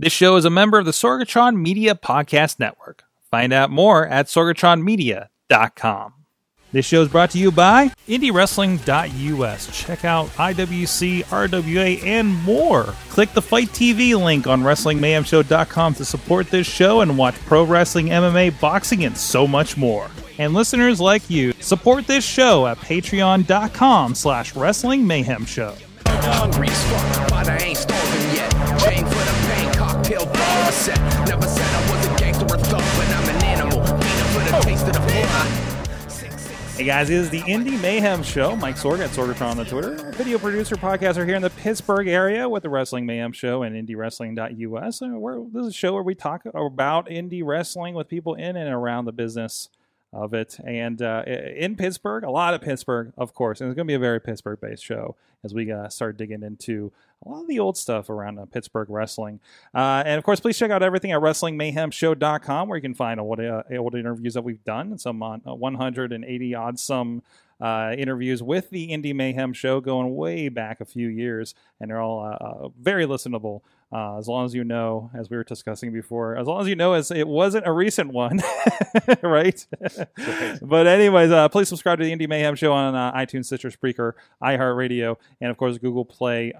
This show is a member of the Sorgatron Media Podcast Network. Find out more at sorgatronmedia.com. This show is brought to you by IndieWrestling.us. Check out IWC, RWA, and more. Click the Fight TV link on WrestlingMayhemShow.com to support this show and watch pro wrestling, MMA, boxing, and so much more. And listeners like you, support this show at patreon.com slash Wrestling Mayhem Show. Bar set. Never said I was a gangster or thug, but I'm an animal. Hey guys, it is the Indie Mayhem Show. Mike Sorg at Sorgatron on the Twitter. Video producer, podcaster here in the Pittsburgh area with the Wrestling Mayhem Show and IndieWrestling.us. Uh, we're, this is a show where we talk about indie wrestling with people in and around the business of it. And uh, in Pittsburgh, a lot of Pittsburgh, of course. And it's going to be a very Pittsburgh based show as we uh, start digging into a lot of the old stuff around uh, Pittsburgh wrestling. Uh, and of course, please check out everything at WrestlingMayhemShow.com where you can find old, uh, old interviews that we've done, some uh, 180 odd some. Uh, interviews with the Indie Mayhem show going way back a few years, and they're all uh, uh, very listenable. Uh, as long as you know, as we were discussing before, as long as you know, as it wasn't a recent one, right? but anyways, uh, please subscribe to the Indie Mayhem show on uh, iTunes, Stitcher, Spreaker, iHeartRadio, and of course Google Play.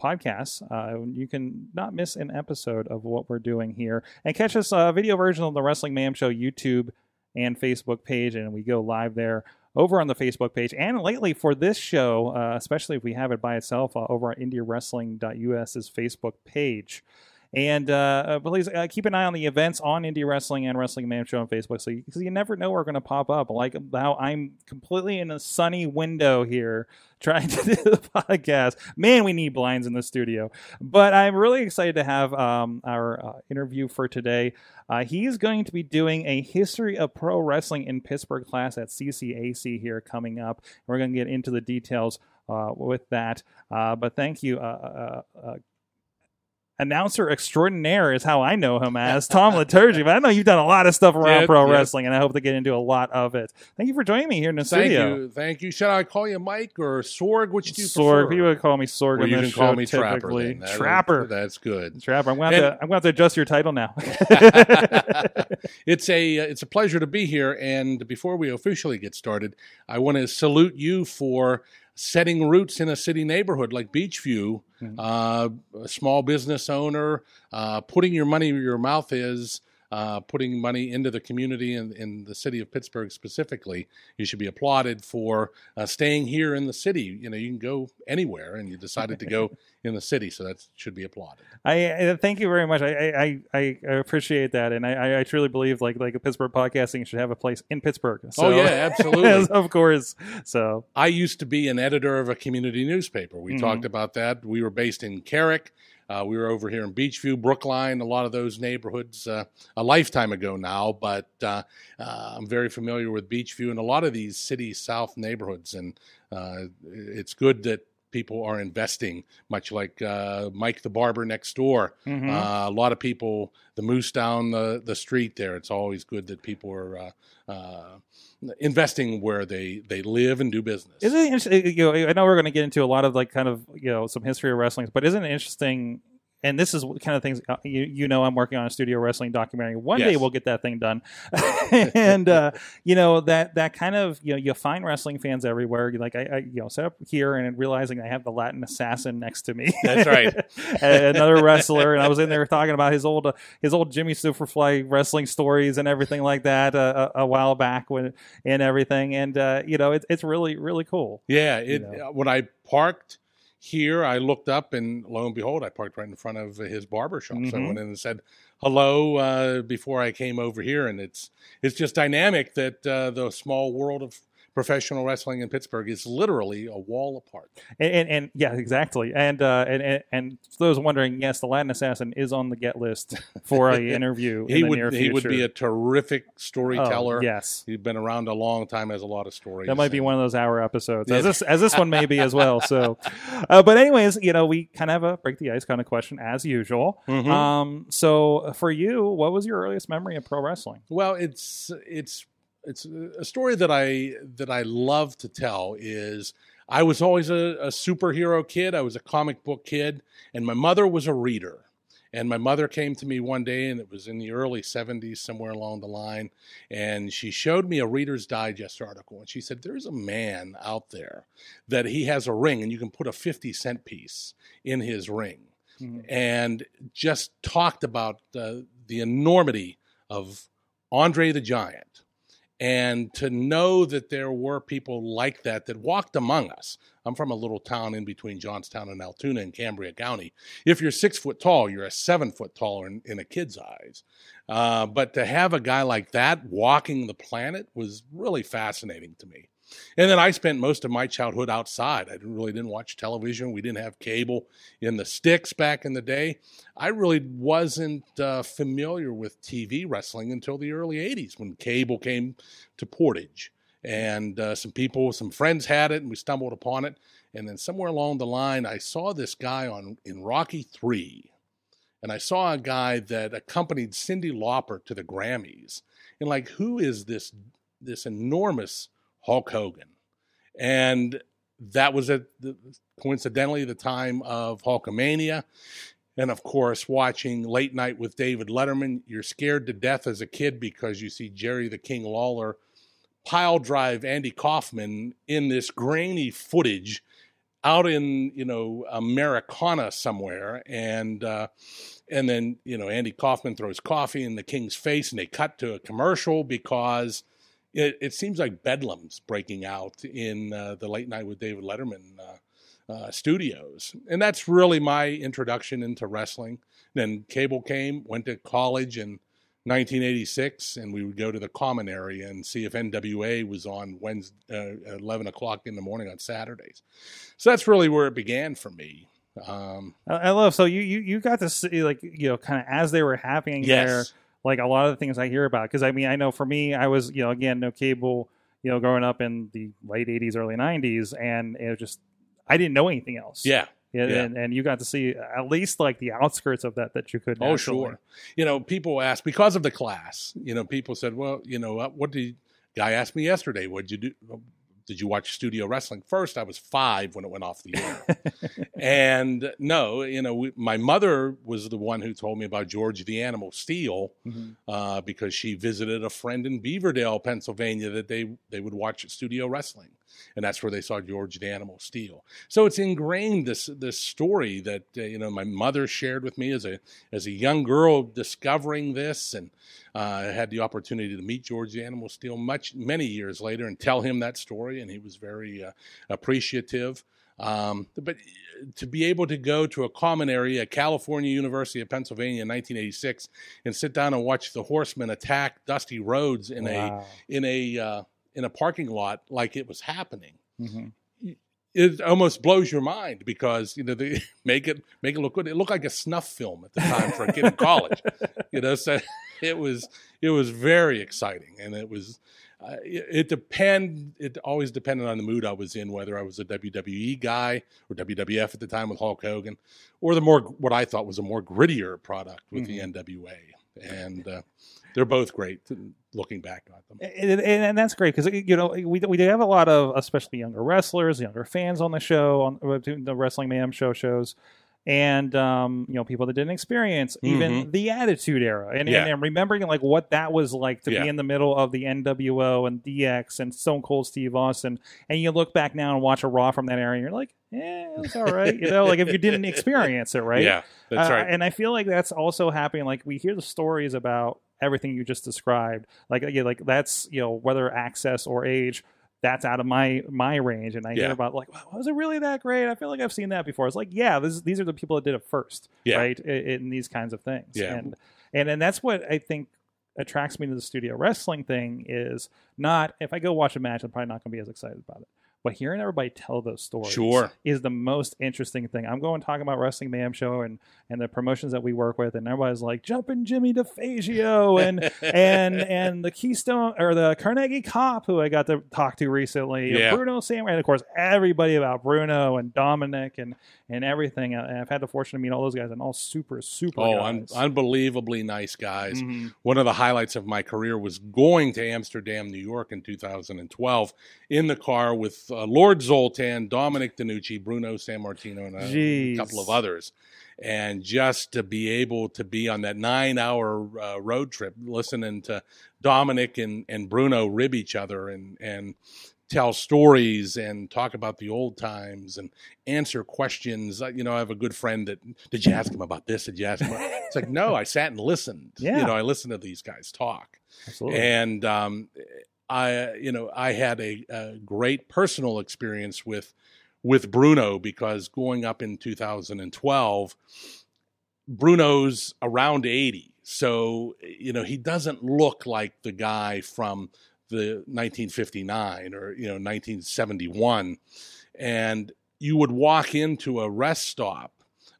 Podcasts. Uh, you can not miss an episode of what we're doing here and catch us uh, video version of the Wrestling Mayhem Show YouTube and Facebook page, and we go live there over on the Facebook page. And lately for this show, uh, especially if we have it by itself, uh, over on IndieWrestling.us's Facebook page. And uh, uh, please uh, keep an eye on the events on Indie Wrestling and Wrestling Mayhem Show on Facebook, so because you, never know where we're going to pop up. Like how I'm completely in a sunny window here trying to do the podcast. Man, we need blinds in the studio. But I'm really excited to have um, our uh, interview for today. Uh, he's going to be doing a history of pro wrestling in Pittsburgh class at CCAC here coming up. We're going to get into the details uh, with that. Uh, but thank you, uh, uh, announcer extraordinaire is how I know him as Tom Liturgy. But I know you've done a lot of stuff around pro wrestling, and I hope to get into a lot of it. Thank you for joining me here in the Thank studio. you, thank you. Should I call you Mike or Sorg? Which do you Sorg, prefer? people call me Sorg. Well, you can call me Trapper. typically. then. That is- Trapper. that's good. Trapper. I'm going to And- have to, I'm going to have to adjust your title now. it's a uh, it's a pleasure to be here. And before we officially get started, I want to salute you for setting roots in a city neighborhood like Beechview. Mhm. Uh, a small business owner, uh, putting your money where your mouth is. Uh, putting money into the community and in the city of Pittsburgh specifically, you should be applauded for uh, staying here in the city. You know, you can go anywhere, and you decided to go in the city, so that should be applauded. I, I thank you very much. I I, I, appreciate that, and I, I truly believe like like a Pittsburgh podcasting should have a place in Pittsburgh. So, Oh, yeah, absolutely. of course. So I used to be an editor of a community newspaper. We Mhm. talked about that. We were based in Carrick. Uh, we were over here in Beechview, Brookline, a lot of those neighborhoods uh, a lifetime ago now, but uh, uh, I'm very familiar with Beechview and a lot of these city south neighborhoods. And uh, it's good that people are investing, much like uh, Mike the Barber next door. mhm. Uh, a lot of people, the moose down the, the street there, it's always good that people are uh, uh, investing where they, they live and do business. Isn't it interesting? You know, I know we're going to get into a lot of like kind of you know some history of wrestling, but isn't it interesting? And this is kind of things uh, you, you know. I'm working on a studio wrestling documentary. One day we'll get that thing done, and uh, you know that that kind of you know you find wrestling fans everywhere. You Like I, I you know set up here and realizing I have the Latin assassin next to me. That's right. another wrestler, and I was in there talking about his old uh, his old Jimmy Superfly wrestling stories and everything like that uh, a, a while back when and everything. And uh, you know, it's it's really really cool. Yeah, it, know. uh, when I parked here, I looked up and lo and behold, I parked right in front of his barber shop. So I Mhm. went in and said hello uh, before I came over here, and it's it's just dynamic that uh, the small world of professional wrestling in Pittsburgh is literally a wall apart. And, and, and yeah, exactly. And, uh, and and and for those wondering, yes, the Latin assassin is on the get list for a interview. in he the would he would be a terrific Oh, storyteller. yes. He's been around a long time, has a lot of stories. That might be one of those hour episodes, as this as this one may be as well. So, uh, but anyways, you know, we kind of have a break the ice kind of question as usual. Mhm. Um, so for you, what was your earliest memory of pro wrestling? Well, it's it's it's a story that I that I love to tell. Is I was always a, a superhero kid. I was a comic book kid, and my mother was a reader. And my mother came to me one day, and it was in the early 70s, somewhere along the line. And she showed me a Reader's Digest article. And she said, There's a man out there that he has a ring, and you can put a 50 cent piece in his ring. Mhm. And just talked about uh, the enormity of Andre the Giant. And to know that there were people like that that walked among us. I'm from a little town in between Johnstown and Altoona in Cambria County. If you're six foot tall, you're a seven foot taller in, in a kid's eyes. Uh, but to have a guy like that walking the planet was really fascinating to me. And then I spent most of my childhood outside. I really didn't watch television. We didn't have cable in the sticks back in the day. I really wasn't uh, familiar with TV wrestling until the early 80s when cable came to Portage. And uh, some people, some friends had it, and we stumbled upon it. And then somewhere along the line, I saw this guy on in Rocky 3. And I saw a guy that accompanied Cyndi Lauper to the Grammys. And like, who is this this enormous Hulk Hogan? And that was at the, coincidentally the time of Hulkamania. And of course, watching Late Night with David Letterman, you're scared to death as a kid because you see Jerry the King Lawler pile drive Andy Kaufman in this grainy footage out in you know Americana somewhere, and uh, and then you know Andy Kaufman throws coffee in the King's face, and they cut to a commercial because it, it seems like bedlam's breaking out in uh, the late night with David Letterman uh, uh, studios, and that's really my introduction into wrestling. Then cable came, went to college in 1986, and we would go to the common area and see if NWA was on Wednesday, uh, 11 o'clock in the morning on Saturdays. So that's really where it began for me. Um, I love so you you you got to see like you know kind of as they were happening there yes. Like a lot of the things I hear about because I mean I know for me I was you know again no cable you know growing up in the late 80s early 90s and it was just I didn't know anything else Yeah. Yeah, Yeah. And, and you got to see at least like the outskirts of that that you could know. Oh, sure. You know, people ask because of the class. You know, people said, "Well, you know, uh, what did guy asked me yesterday? What'd you do? Did you watch studio wrestling?" First, I was five when it went off the air, and no, you know, we, my mother was the one who told me about George the Animal Steele Mhm. uh, because she visited a friend in Beaverdale, Pennsylvania, that they they would watch studio wrestling, and that's where they saw George the Animal Steele. So it's ingrained this this story that uh, you know my mother shared with me as a as a young girl discovering this, and uh, I had the opportunity to meet George the Animal Steele much many years later and tell him that story, and he was very uh, appreciative. Um, but to be able to go to a common area, California University of Pennsylvania in 1986, and sit down and watch the Horsemen attack Dusty Rhodes in a in a uh, in a parking lot like it was happening, Mhm. it almost blows your mind because you know they make it make it look good. It looked like a snuff film at the time for a kid in college, you know. So it was it was very exciting, and it was uh, it, it depend it always depended on the mood I was in, whether I was a WWE guy or WWF at the time with Hulk Hogan, or the more what I thought was a more grittier product with the NWA, and uh, they're both great. Looking back at them, and, and, and that's great because you know we we do have a lot of especially younger wrestlers, younger fans on the show on uh, the Wrestling Mayhem show shows, and um, you know people that didn't experience even the Attitude Era, and, Mm-hmm. Yeah. and, and remembering like what that was like to Yeah. be in the middle of the NWO and DX and Stone Cold Steve Austin, and you look back now and watch a Raw from that era, and you're like, yeah, it's all right, you know, like if you didn't experience it, right? Yeah, that's Uh, right. And I feel like that's also happening. Like we hear the stories about everything you just described. Like yeah, like that's you know whether access or age. That's out of my my range, and I hear about like, wow, was it really that great? I feel like I've seen that before. It's like, yeah, this, these are the people that did it first, Yeah. right? In, in these kinds of things, Yeah. and and and that's what I think attracts me to the studio wrestling thing is not if I go watch a match, I'm probably not going to be as excited about it. But hearing everybody tell those stories Sure. is the most interesting thing. I'm going talking about Wrestling Mayhem Show and and the promotions that we work with, and everybody's like jumping Jimmy DeFazio and and and the Keystone or the Carnegie Cop who I got to talk to recently, Yeah. Bruno Sam, and of course everybody about Bruno and Dominic and and everything. And I've had the fortune to meet all those guys and all super super. Oh, un- unbelievably nice guys. Mhm. One of the highlights of my career was going to Amsterdam, New York in 2012 in the car with uh, Lord Zoltan, Dominic DeNucci, Bruno Sammartino, and a couple of others. and just to be able to be on that nine hour uh, road trip, listening to Dominic and, and Bruno rib each other and, and tell stories and talk about the old times and answer questions. You know, I have a good friend that did you ask him about this? Did you ask him? It's like no, I sat and listened. Yeah. You know, I listened to these guys talk, Absolutely. and um, I, you know, I had a, a great personal experience with with Bruno because going up in 2012, Bruno's around 80. So, you know, he doesn't look like the guy from the 1959 or, you know, 1971. And you would walk into a rest stop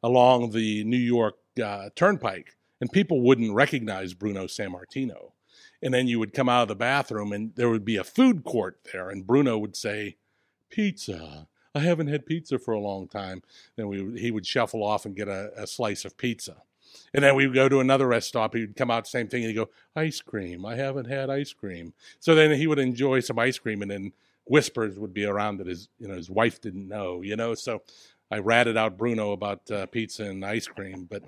along the New York uh, Turnpike and people wouldn't recognize Bruno Sammartino. And then you would come out of the bathroom and there would be a food court there and Bruno would say, Pizza. I haven't had pizza for a long time. Then we he would shuffle off and get a, a slice of pizza. And then we would go to another rest stop. He would come out, same thing, and he'd go, ice cream. I haven't had ice cream. So then he would enjoy some ice cream, and then whispers would be around that his you know his wife didn't know. You know, so I ratted out Bruno about uh, pizza and ice cream, but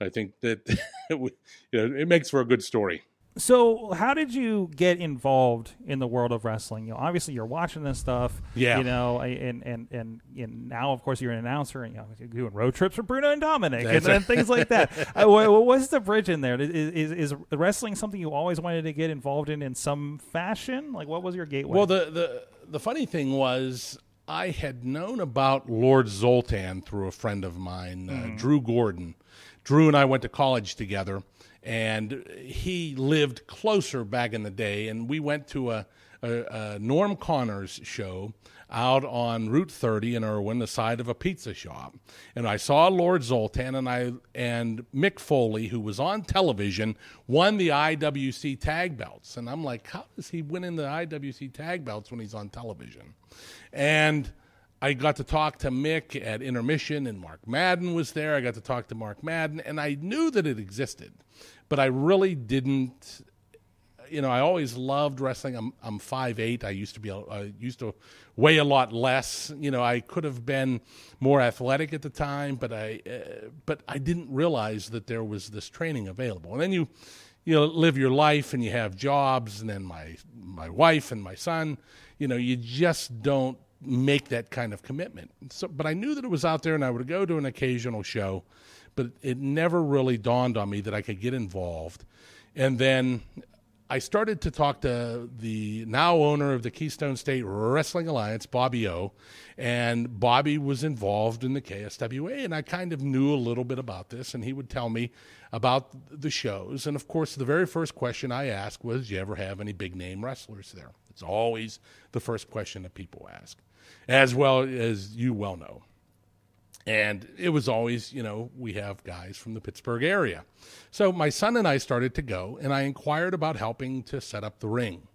I think that you know it makes for a good story. So, how did you get involved in the world of wrestling? You know, obviously you're watching this stuff. Yeah. You know, and and and, and now of course you're an announcer and you know you're doing road trips for Bruno and Dominic and, That's and things like that. uh, what, what's the bridge in there? Is, is is wrestling something you always wanted to get involved in in some fashion? Like, what was your gateway? Well, the, the the funny thing was, I had known about Lord Zoltan through a friend of mine, uh, Drew Gordon. Drew and I went to college together, and he lived closer back in the day. And we went to a, a, a Norm Connors show out on Route 30 in Irwin, the side of a pizza shop. And I saw Lord Zoltan and I and Mick Foley, who was on television, won the IWC tag belts. And I'm like, how does he win in the IWC tag belts when he's on television? And I got to talk to Mick at intermission, and Mark Madden was there. I got to talk to Mark Madden, and I knew that it existed, but I really didn't. You know, I always loved wrestling. I'm five eight. I used to be. I used to weigh a lot less. You know, I could have been more athletic at the time, but I uh, but I didn't realize that there was this training available. And then you you know live your life and you have jobs, and then my my wife and my son. You know, you just don't make that kind of commitment. So, but I knew that it was out there, and I would go to an occasional show, but it never really dawned on me that I could get involved. And then I started to talk to the now owner of the Keystone State Wrestling Alliance, Bobby O, and Bobby was involved in the KSWA, and I kind of knew a little bit about this, and he would tell me about the shows. And of course, the very first question I asked was, "Do you ever have any big name wrestlers there?" It's always the first question that people ask, as well as you well know. And it was always, you know, we have guys from the Pittsburgh area. So my son and I started to go, and I inquired about helping to set up the ring,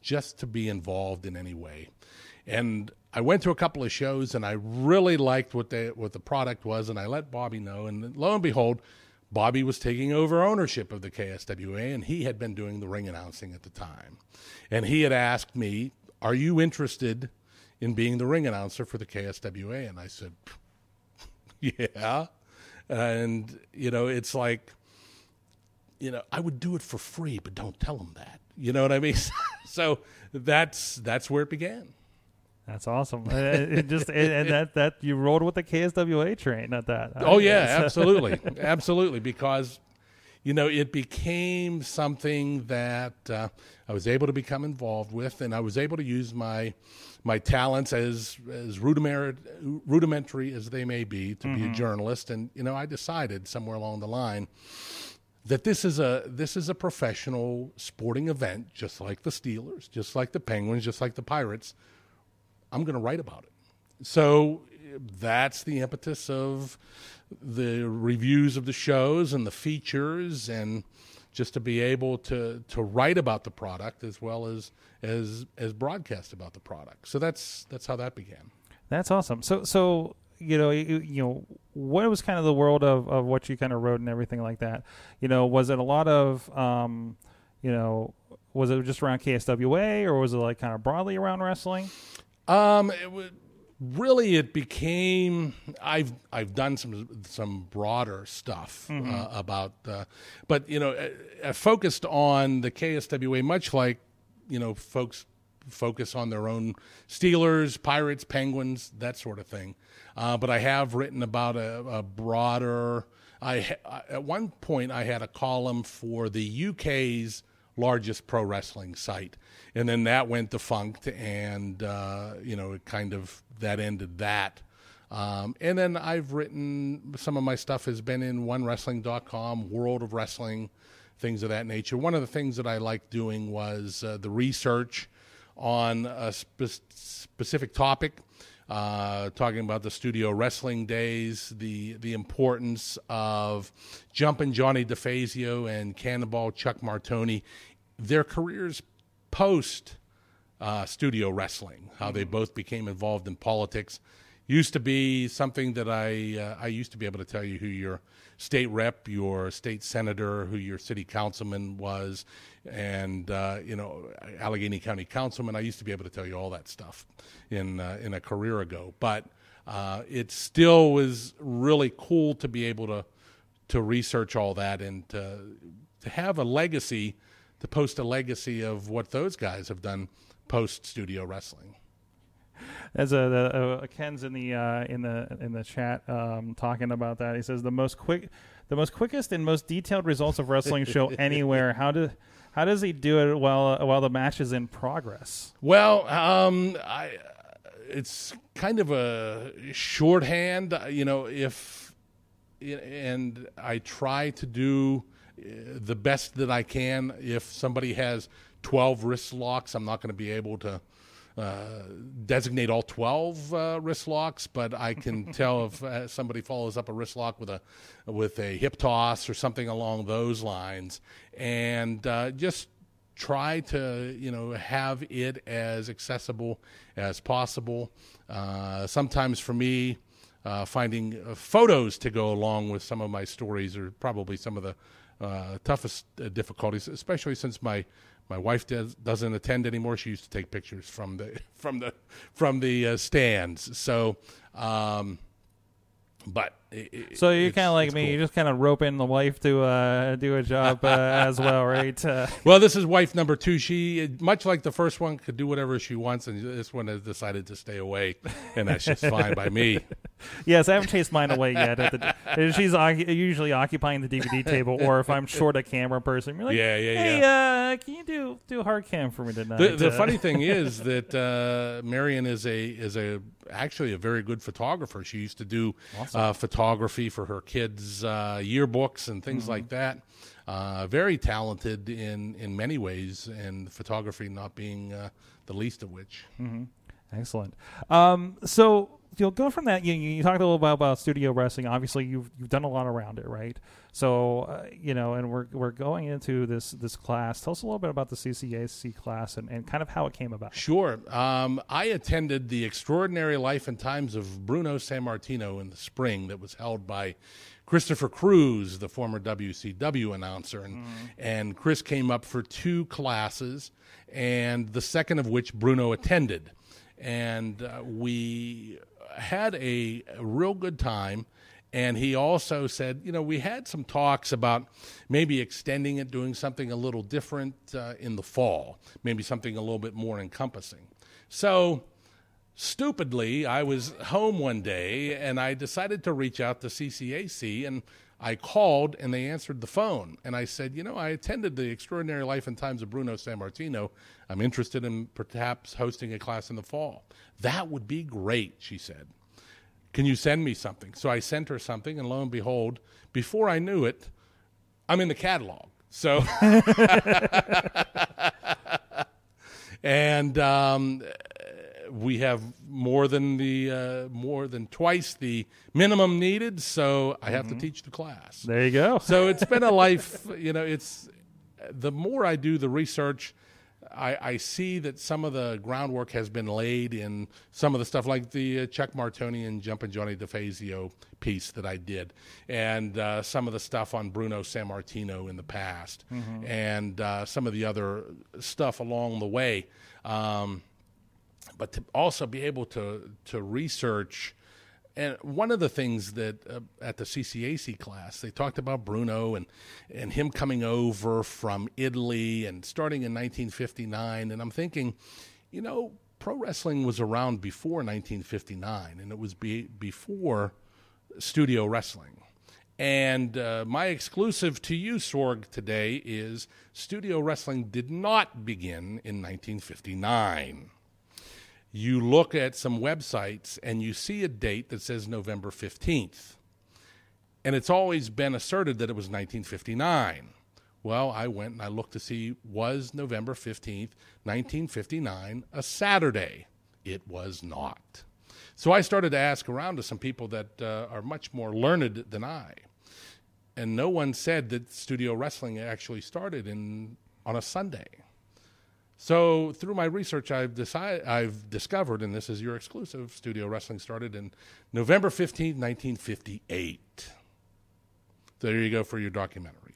just to be involved in any way. And I went to a couple of shows, and I really liked what they what the product was, and I let Bobby know. And lo and behold, Bobby was taking over ownership of the KSWA, and he had been doing the ring announcing at the time. And he had asked me, "Are you interested in being the ring announcer for the KSWA?" And I said, yeah and you know it's like you know i would do it for free but don't tell them that you know what i mean so that's that's where it began That's awesome. Uh, it just and, and that that you rolled with the KSWA train at that. oh yeah absolutely absolutely because you know it became something that uh, i was able to become involved with and i was able to use my my talents as as rudimentary, rudimentary as they may be to be a mm-hmm. journalist. And you know i decided somewhere along the line that this is a this is a professional sporting event just like the steelers just like the penguins just like the pirates. I'm going to write about it. So that's the impetus of the reviews of the shows and the features and just to be able to to write about the product as well as as as broadcast about the product so that's that's how that began That's awesome. So, so you know, you, you know, what was kind of the world of, of what you kind of wrote and everything like that? You know, was it a lot of, um, you know, was it just around KSWA or was it like kind of broadly around wrestling? Um, it would really it became I've I've done some some broader stuff uh, about uh, but you know uh, uh, focused on the KSWA much like you know folks focus on their own Steelers, Pirates, Penguins, that sort of thing. Uh, but I have written about a, a broader. I ha- at one point I had a column for the UK's largest pro wrestling site, and then that went defunct, and uh, you know it kind of that ended that. Um, and then I've written some of my stuff has been in OneWrestling.com, World of Wrestling, things of that nature. One of the things that I liked doing was uh, the research on a spe- specific topic, uh, talking about the studio wrestling days, the the importance of Jumpin' Johnny DeFazio and Cannonball Chuck Martoni, their careers post uh, studio wrestling, how they both became involved in politics. Used to be something that I uh, I used to be able to tell you who your state rep, your state senator, who your city councilman was, and uh, you know Allegheny County councilman. I used to be able to tell you all that stuff in uh, in a career ago, but uh, it still was really cool to be able to to research all that and to, to have a legacy, to post a legacy of what those guys have done post studio wrestling. As a, the, uh, Ken's in the uh, in the in the chat um, talking about that. He says the most quick, the most quickest and most detailed results of wrestling show anywhere. How do how does he do it while while the match is in progress? Well, um, I, it's kind of a shorthand, uh, you know. If and I try to do uh, the best that I can. If somebody has twelve wrist locks, I'm not going to be able to uh, designate all 12 uh, wrist locks, but I can tell if uh, somebody follows up a wrist lock with a with a hip toss or something along those lines, and uh, just try to you know have it as accessible as possible. Uh, sometimes for me. Uh, finding photos to go along with some of my stories are probably some of the toughest difficulties, especially since my my wife does, doesn't attend anymore. She used to take pictures from the from the from the uh, stands. So, um, but it, So you're kind of like me. cool. You just kind of rope in the wife to uh, do a job uh, as well, right? Uh, Well, this is wife number two. She, much like the first one, could do whatever she wants, and this one has decided to stay away, and that's just fine by me. yes, I haven't chased mine away yet. The, she's usually occupying the DVD table, or if I'm short a camera person, you're like, Yeah, yeah, hey, uh, can you do do a hard cam for me tonight? The, the Uh, funny thing is that uh, Marion is a is a actually a very good photographer. She used to do uh, photography for her kids' uh, yearbooks and things like that. Uh, very talented in in many ways, and photography not being uh, the least of which. Excellent. Um, so you'll go from that. You, you talked a little bit about studio wrestling. Obviously, you've you've done a lot around it, right? So uh, you know, and we're we're going into this this class. Tell us a little bit about the CCAC class and, and kind of how it came about. Sure. Um, I attended the Extraordinary Life and Times of Bruno Sammartino in the spring that was held by Christopher Cruise, the former WCW announcer. And, and Chris came up for two classes, and the second of which Bruno attended. And uh, we had a, real good time. And he also said, you know, we had some talks about maybe extending it, doing something a little different uh, in the fall, maybe something a little bit more encompassing. So, stupidly, I was home one day and I decided to reach out to CCAC and I called and they answered the phone. And I said, you know, I attended the Extraordinary Life and Times of Bruno Sammartino. I'm interested in perhaps hosting a class in the fall. That would be great, she said can you send me something? So I sent her something, and lo and behold, before I knew it, I'm in the catalog. So, and um, we have more than the uh, more than twice the minimum needed. So I have to teach the class. There you go. So it's been a life. You know, it's the more I do the research. I, I see that some of the groundwork has been laid in some of the stuff, like the uh, Chuck Martoni and Jumpin' Johnny DeFazio piece that I did, and uh, some of the stuff on Bruno Sammartino in the past, and uh, some of the other stuff along the way. Um, but to also be able to to research. And one of the things that uh, at the CCAC class they talked about Bruno and and him coming over from Italy and starting in 1959, and I'm thinking, you know, pro wrestling was around before 1959, and it was be, before studio wrestling. And uh, my exclusive to you, Sorg, today is studio wrestling did not begin in 1959. You look at some websites and you see a date that says November 15th. And it's always been asserted that it was 1959. Well, I went and I looked to see was November 15th, 1959 a Saturday? It was not. So I started to ask around to some people that uh, are much more learned than I. And no one said that studio wrestling actually started in on a Sunday. So through my research, I've decided I've discovered, and this is your exclusive, studio wrestling started in November fifteenth, nineteen fifty-eight. So there you go for your documentary,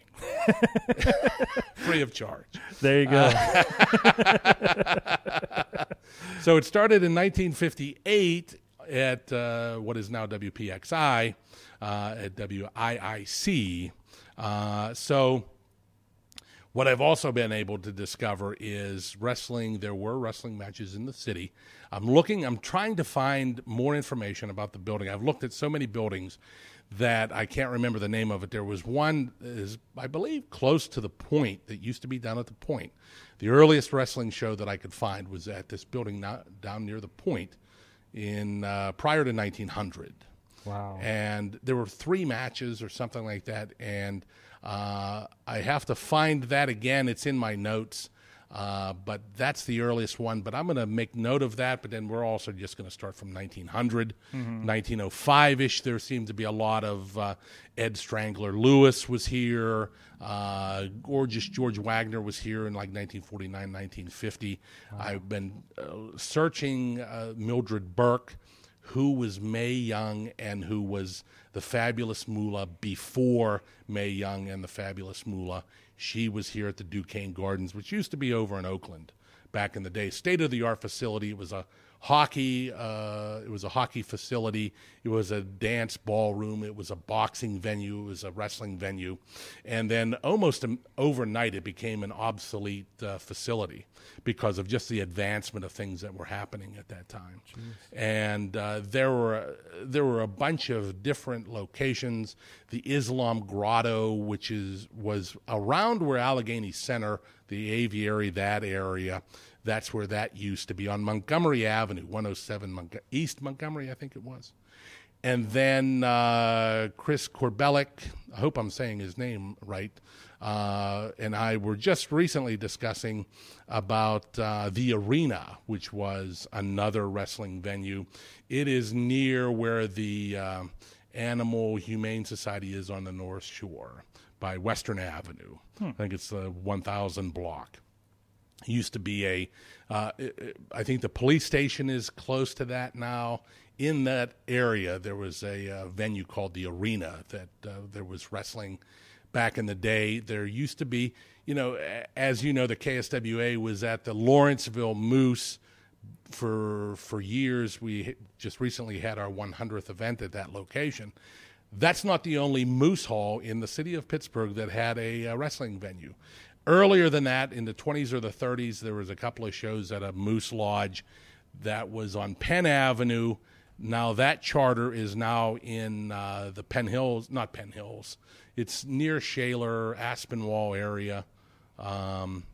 free of charge. There you go. So it started in 1958 at uh, what is now WPXI, uh, at WIIC. Uh, so what I've also been able to discover is wrestling. There were wrestling matches in the city. I'm looking, I'm trying to find more information about the building. I've looked at so many buildings that I can't remember the name of it. There was one, is I believe, close to the point that used to be down at the point. The earliest wrestling show that I could find was at this building not, down near the point in uh, prior to 1900 wow. and there were three matches or something like that. And uh, I have to find that again. It's in my notes, uh, but that's the earliest one. But I'm going to make note of that. But then we're also just going to start from 1900, 1905 ish. There seemed to be a lot of uh, Ed Strangler Lewis was here. Uh, gorgeous George Wagner was here in like 1949, 1950. I've been uh, searching uh, Mildred Burke who was Mae Young and who was the fabulous Moolah before Mae Young and the fabulous Moolah. She was here at the Duquesne Gardens, which used to be over in Oakland back in the day. State of the art facility. It was a hockey. Uh, it was a hockey facility. It was a dance ballroom. It was a boxing venue. It was a wrestling venue, and then almost overnight it became an obsolete uh, facility because of just the advancement of things that were happening at that time. And uh, there were there were a bunch of different locations. The Islam Grotto, which is was around where Allegheny Center, the aviary, that area. That's where that used to be on Montgomery Avenue, 107 Mont- East Montgomery, I think it was. And then uh, Chris Korbelic, I hope I'm saying his name right, uh, and I were just recently discussing about uh, the arena, which was another wrestling venue. It is near where the uh, Animal Humane Society is on the North Shore by Western Avenue. I think it's the 1000 block used to be a uh, i think the police station is close to that now. In that area there was a uh, venue called the arena that uh, there was wrestling back in the day. There used to be you know as you know the kswa was at the lawrenceville moose for for years. We just recently had our 100th event at that location. That's not the only moose hall in the city of pittsburgh that had a, uh wrestling venue earlier than that in the 20s or the 30s there was a couple of shows at a moose lodge that was on penn avenue. Now that charter is now in uh, the penn hills not penn hills. It's near shaler aspinwall area. Um,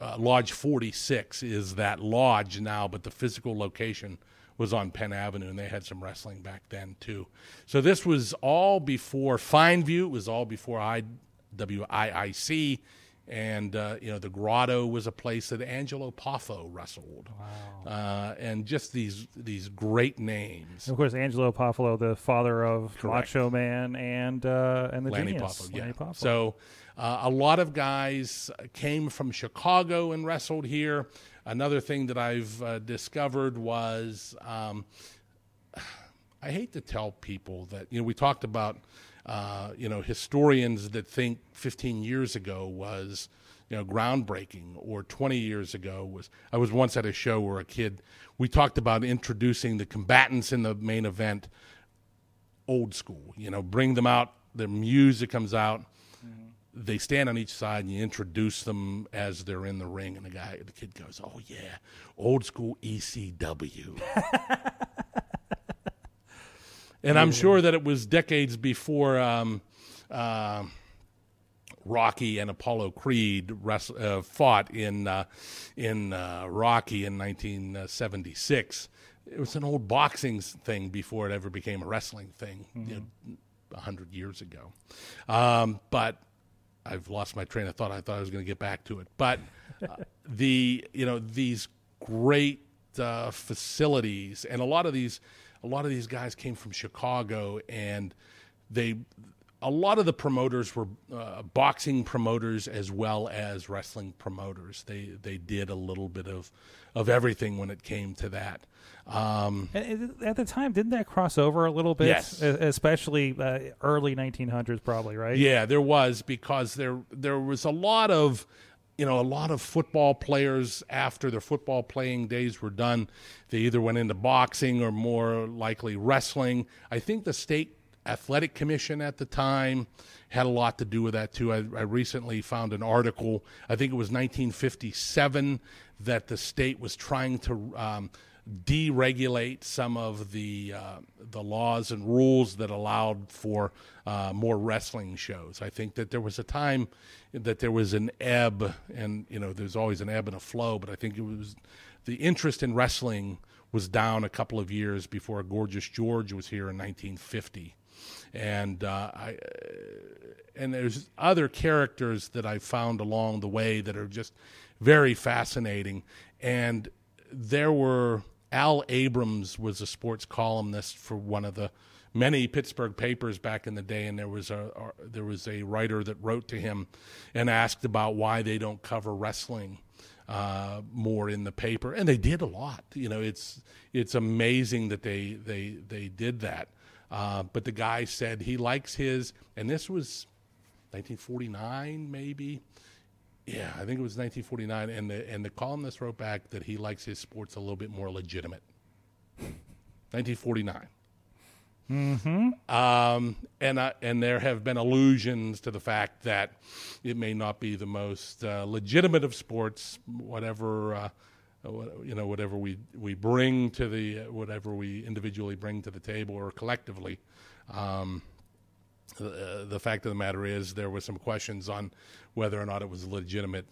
uh, lodge 46 is that lodge now but the physical location was on penn avenue and they had some wrestling back then too. So this was all before fineview it was all before iwiic and uh, you know the grotto was a place that Angelo Poffo wrestled, uh, and just these these great names. And of course, Angelo Poffolo, the father of Correct. Macho Man and uh, and the Lanny Genius, Poffo, yeah. Poffo. So uh, a lot of guys came from Chicago and wrestled here. Another thing that I've uh, discovered was um, I hate to tell people that you know we talked about uh, you know historians that think 15 years ago was you know groundbreaking or 20 years ago was I was once at a show where a kid we talked about introducing the combatants in the main event old school you know bring them out their music comes out they stand on each side and you introduce them as they're in the ring and the guy the kid goes oh yeah old school ECW and I'm sure that it was decades before um, uh, Rocky and Apollo Creed wrest- uh, fought in uh, in uh, Rocky in 1976. It was an old boxing thing before it ever became a wrestling thing, you know, a hundred years ago. Um, but I've lost my train of thought. I thought I was going to get back to it, but uh, the you know these great uh, facilities and a lot of these a lot of these guys came from Chicago and they a lot of the promoters were uh, boxing promoters as well as wrestling promoters. They they did a little bit of of everything when it came to that. Um, at the time, didn't that cross over a little bit? Yes. Especially uh, early 1900s, probably, right? Yeah, there was because there there was a lot of you know a lot of football players after their football playing days were done, they either went into boxing or more likely wrestling. I think the state athletic commission at the time had a lot to do with that too. I, I recently found an article. I think it was 1957 that the state was trying to. Um, deregulate some of the uh, the laws and rules that allowed for uh, more wrestling shows. I think that there was a time that there was an ebb, and you know, there's always an ebb and a flow. But I think it was the interest in wrestling was down a couple of years before Gorgeous George was here in 1950, and uh, I and there's other characters that I found along the way that are just very fascinating. And there were Al Abrams was a sports columnist for one of the many Pittsburgh papers back in the day, and there was a a- there was a writer that wrote to him and asked about why they don't cover wrestling uh, more in the paper, and they did a lot. You know, it's it's amazing that they they they did that. Uh, but the guy said he likes his, and this was 1949 maybe. Yeah, I think it was 1949, and the and the columnist wrote back that he likes his sports a little bit more legitimate. 1949. Mm-hmm. Um, and I, and there have been allusions to the fact that it may not be the most uh, legitimate of sports, whatever. Uh, you know, whatever we, we bring to the, whatever we individually bring to the table or collectively. Um, the, the fact of the matter is, there were some questions on whether or not it was legitimate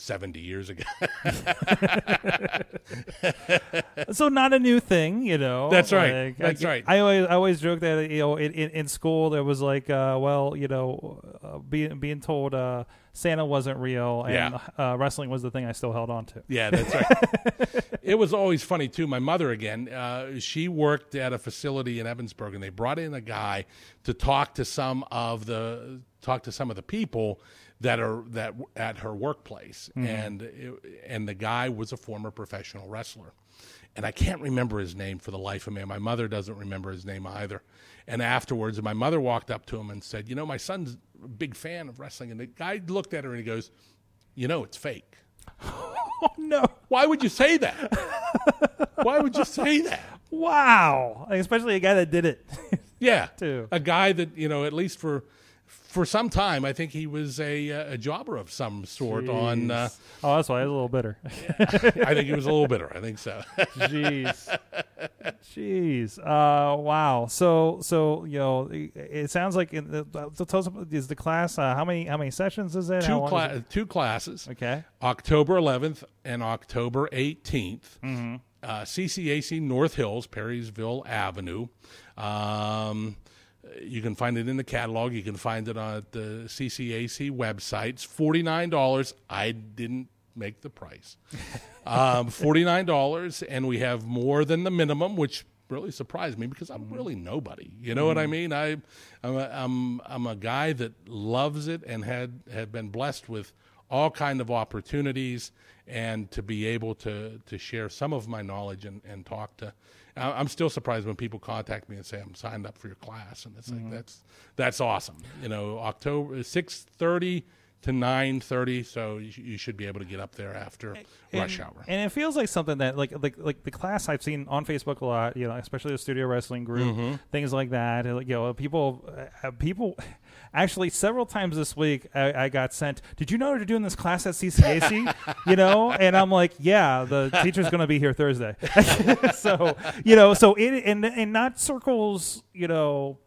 70 years ago. so not a new thing, you know. That's right. Like, That's I, right. I always, I always joke that you know, in, in, school there was like, uh, well, you know, uh, being being told uh, Santa wasn't real and Yeah. uh, wrestling was the thing I still held on to. Yeah, that's right. it was always funny too. My mother again, uh, she worked at a facility in Ebensburg, and they brought in a guy to talk to some of the talk to some of the people that are that at her workplace, mm-hmm. and it, and the guy was a former professional wrestler. And I can't remember his name for the life of me. My mother doesn't remember his name either. And afterwards, my mother walked up to him and said, "You know, my son's a big fan of wrestling." And the guy looked at her and he goes, "You know, it's fake." Oh no! Why would you say that? Why would you say that? Wow! Like, especially a guy that did it. Yeah, Too. a guy that you know, at least for for some time, I think he was a uh, a jobber of some sort. On, uh, oh, that's why was a little bitter. I think he was a little bitter. I think so. Jeez. Jeez. Uh, wow. So, so you know, it, it sounds like in the, so tell us about- is the class uh, how many how many sessions is it? Two is it? two classes. Okay. October 11th and October 18th. Mm-hmm. Uh, CCAC North Hills, Perrysville Avenue. Um, you can find it in the catalog. You can find it on the CCAC website. It's forty nine dollars. I didn't make the price. um, forty nine dollars, and we have more than the minimum, which really surprised me because I'm really nobody. You know what I mean? I, I'm a, I'm I'm a guy that loves it and had had been blessed with all kind of opportunities and to be able to to share some of my knowledge and, and talk to I'm still surprised when people contact me and say I'm signed up for your class and it's like that's that's awesome you know October 6:30 to nine thirty, so you, you should be able to get up there after rush hour. And it feels like something that like like like the class I've seen on Facebook a lot, you know, especially the studio wrestling group, Mm-hmm. things like that. You know, people uh, people actually several times this week I, I got sent. Did you know they're doing this class at CCAC? you know, and I'm like, yeah, the teacher's going to be here Thursday. so you know, so it and and not circles, you know.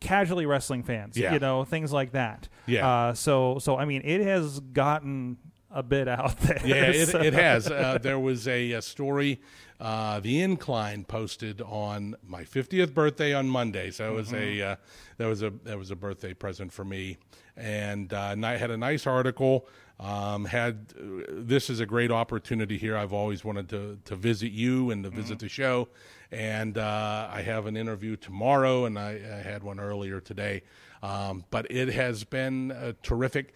Casually wrestling fans, Yeah. you know, things like that. Yeah. Uh, so, so I mean, it has gotten a bit out there. Yeah, it, so- it has. Uh, there was a, a story uh, the Incline posted on my 50th birthday on Monday. So it was a uh, that was a that was a birthday present for me, and, uh, and I had a nice article. Um, had uh, this is a great opportunity here. I've always wanted to to visit you and to visit the show, and uh, I have an interview tomorrow, and I, I had one earlier today. Um, but it has been uh, terrific.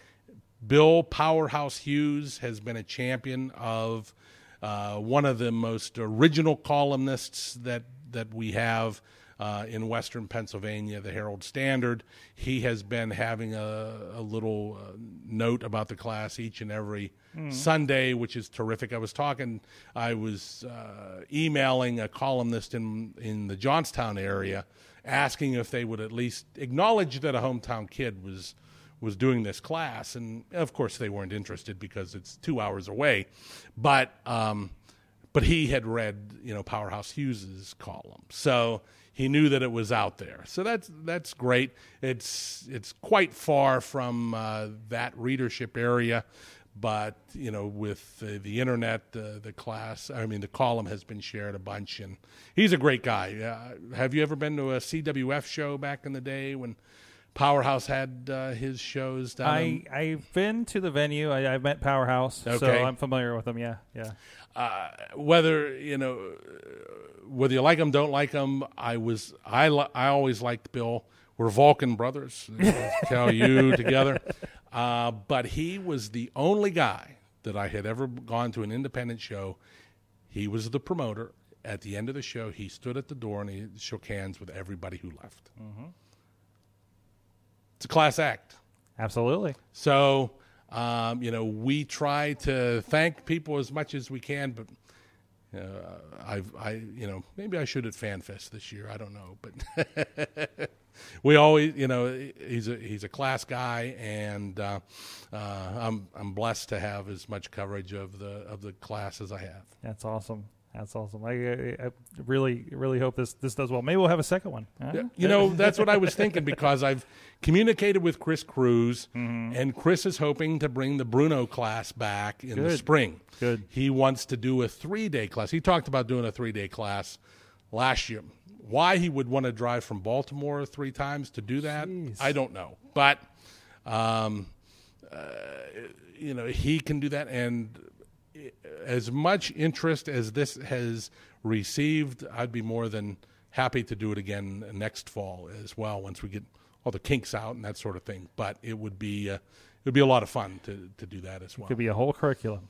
Bill Powerhouse Hughes has been a champion of uh, one of the most original columnists that that we have uh, in Western Pennsylvania, the Herald Standard. He has been having a, a little uh, note about the class each and every Sunday, which is terrific. I was talking, I was uh, emailing a columnist in in the Johnstown area, asking if they would at least acknowledge that a hometown kid was was doing this class, and of course they weren't interested because it's two hours away. But um, but he had read you know Powerhouse Hughes's column, so he knew that it was out there. So that's that's great. It's it's quite far from uh, that readership area. But you know, with the, the internet, the class, I mean, the column has been shared a bunch, and he's a great guy. Uh, have you ever been to a CWF show back in the day when Powerhouse had uh, his shows down? in- I I've been to the venue. I, I've met Powerhouse, so I'm familiar with them. Yeah, yeah. uh, whether you know whether you like them, don't like them, I was I li- I always liked Bill. We're Vulcan brothers. Tell you together, uh, but he was the only guy that I had ever gone to an independent show. He was the promoter. At the end of the show, he stood at the door and he shook hands with everybody who left. It's a class act. Absolutely. So, um, you know, we try to thank people as much as we can, but uh, I've, I, you know, maybe I should at FanFest this year. I don't know, but we always, you know, he's a he's a class guy, and uh, uh, I'm I'm blessed to have as much coverage of the of the class as I have. That's awesome. That's awesome. I, I, I really, really hope this this does well. Maybe we'll have a second one. huh? You know, that's what I was thinking because I've communicated with Chris Cruise, Mm-hmm. and Chris is hoping to bring the Bruno class back in the spring. Good. He wants to do a three day class. He talked about doing a three day class last year. Why he would want to drive from Baltimore three times to do that, Jeez. I don't know. But, um, uh, you know, he can do that. And as much interest as this has received, I'd be more than happy to do it again next fall as well once we get all the kinks out and that sort of thing. But it would be uh, it would be a lot of fun to, to do that as well. It Could be a whole curriculum.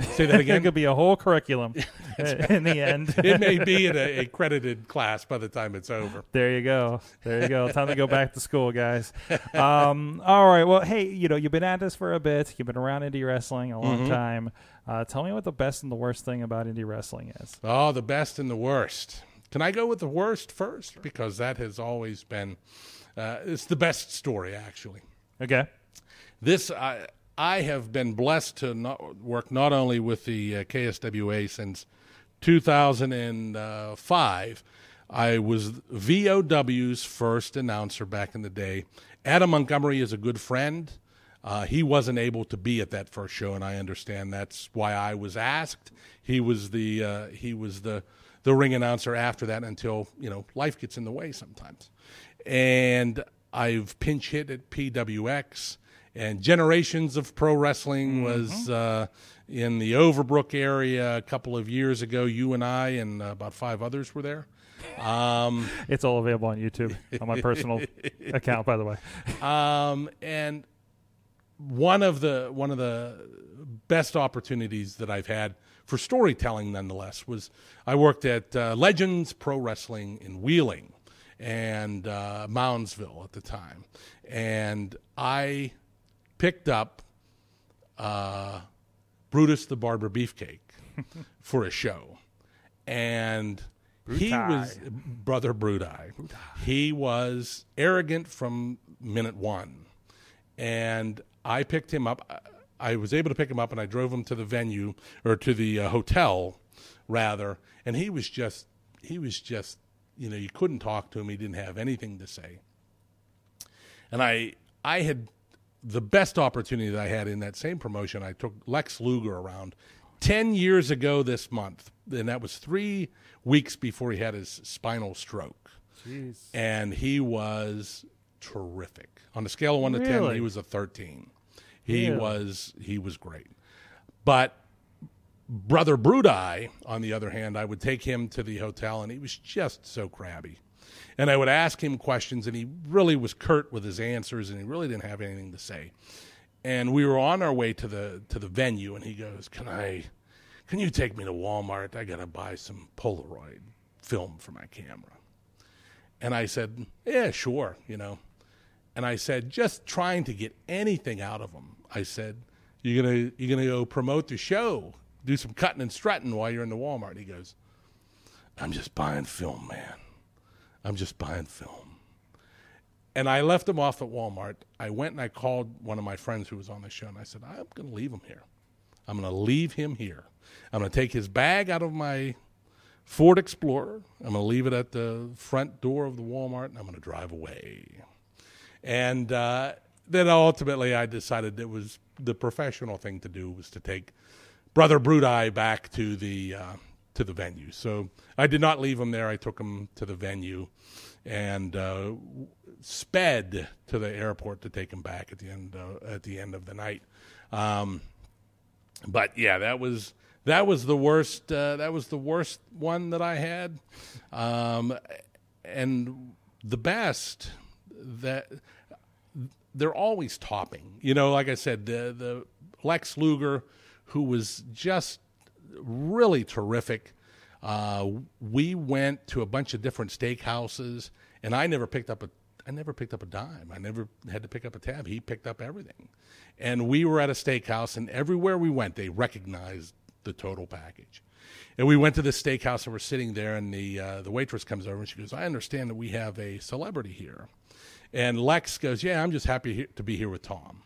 Say that again. It could be a whole curriculum in the end. it may be in a, a credited class by the time it's over. There you go. There you go. Time to go back to school, guys. Um, all right. Well, hey, you know, you've been at this for a bit. You've been around indie wrestling a long time. Uh, tell me what the best and the worst thing about indie wrestling is. Oh, the best and the worst. Can I go with the worst first? Because that has always been uh, it's the best story actually. Okay. This I I have been blessed to not work not only with the uh, KSWA since 2005. I was VOW's first announcer back in the day. Adam Montgomery is a good friend. Uh, he wasn't able to be at that first show, and I understand that's why I was asked. He was the uh, he was the the ring announcer after that until you know life gets in the way sometimes. And I've pinch hit at PWX and Generations of Pro Wrestling was uh, in the Overbrook area a couple of years ago. You and I and uh, about five others were there. Um, It's all available on YouTube on my personal account, by the way. um, and one of the one of the best opportunities that I've had for storytelling, nonetheless, was I worked at uh, Legends Pro Wrestling in Wheeling and uh, Moundsville at the time, and I picked up uh, Brutus the Barber Beefcake for a show, and he was brother Brutai. He was arrogant from minute one, and I picked him up. I was able to pick him up, and I drove him to the venue or to the uh, hotel, rather. And he was just, he was just, you know, you couldn't talk to him. He didn't have anything to say. And I, I had the best opportunity that I had in that same promotion. I took Lex Luger around ten years ago this month, and that was three weeks before he had his spinal stroke. And he was terrific. On a scale of one to ten, he was a thirteen. He Really? was he was great. But Brother Brudai, on the other hand, I would take him to the hotel and he was just so crabby. And I would ask him questions and he really was curt with his answers and he really didn't have anything to say. And we were on our way to the to the venue and he goes, "Can I can you take me to Walmart? I got to buy some Polaroid film for my camera." And I said, "Yeah, sure, you know." And I said, just trying to get anything out of him. I said, "You're gonna you're gonna go promote the show, do some cutting and strutting while you're in the Walmart?" He goes, "I'm just buying film, man. I'm just buying film." And I left him off at Walmart. I went and I called one of my friends who was on the show, and I said, "I'm to leave him here. I'm to leave him here. I'm to take his bag out of my Ford Explorer. I'm going to leave it at the front door of the Walmart, and I'm going to drive away." And uh, then ultimately, I decided it was the professional thing to do was to take Brother Brudai back to the uh, to the venue. So I did not leave him there. I took him to the venue and uh, sped to the airport to take him back at the end uh, at the end of the night. Um, but yeah, that was that was the worst. Uh, that was the worst one that I had, um, and the best that they're always topping. You know, like I said, the the Lex Luger, who was just really terrific. Uh, we went to a bunch of different steakhouses, and I never picked up a I never picked up a dime. I never had to pick up a tab. He picked up everything, and we were at a steakhouse, and everywhere we went, they recognized the total package. And we went to this steakhouse, and we're sitting there, and the uh, the waitress comes over, and she goes, "I understand that we have a celebrity here," and Lex goes, "Yeah, I'm just happy to be here with Tom,"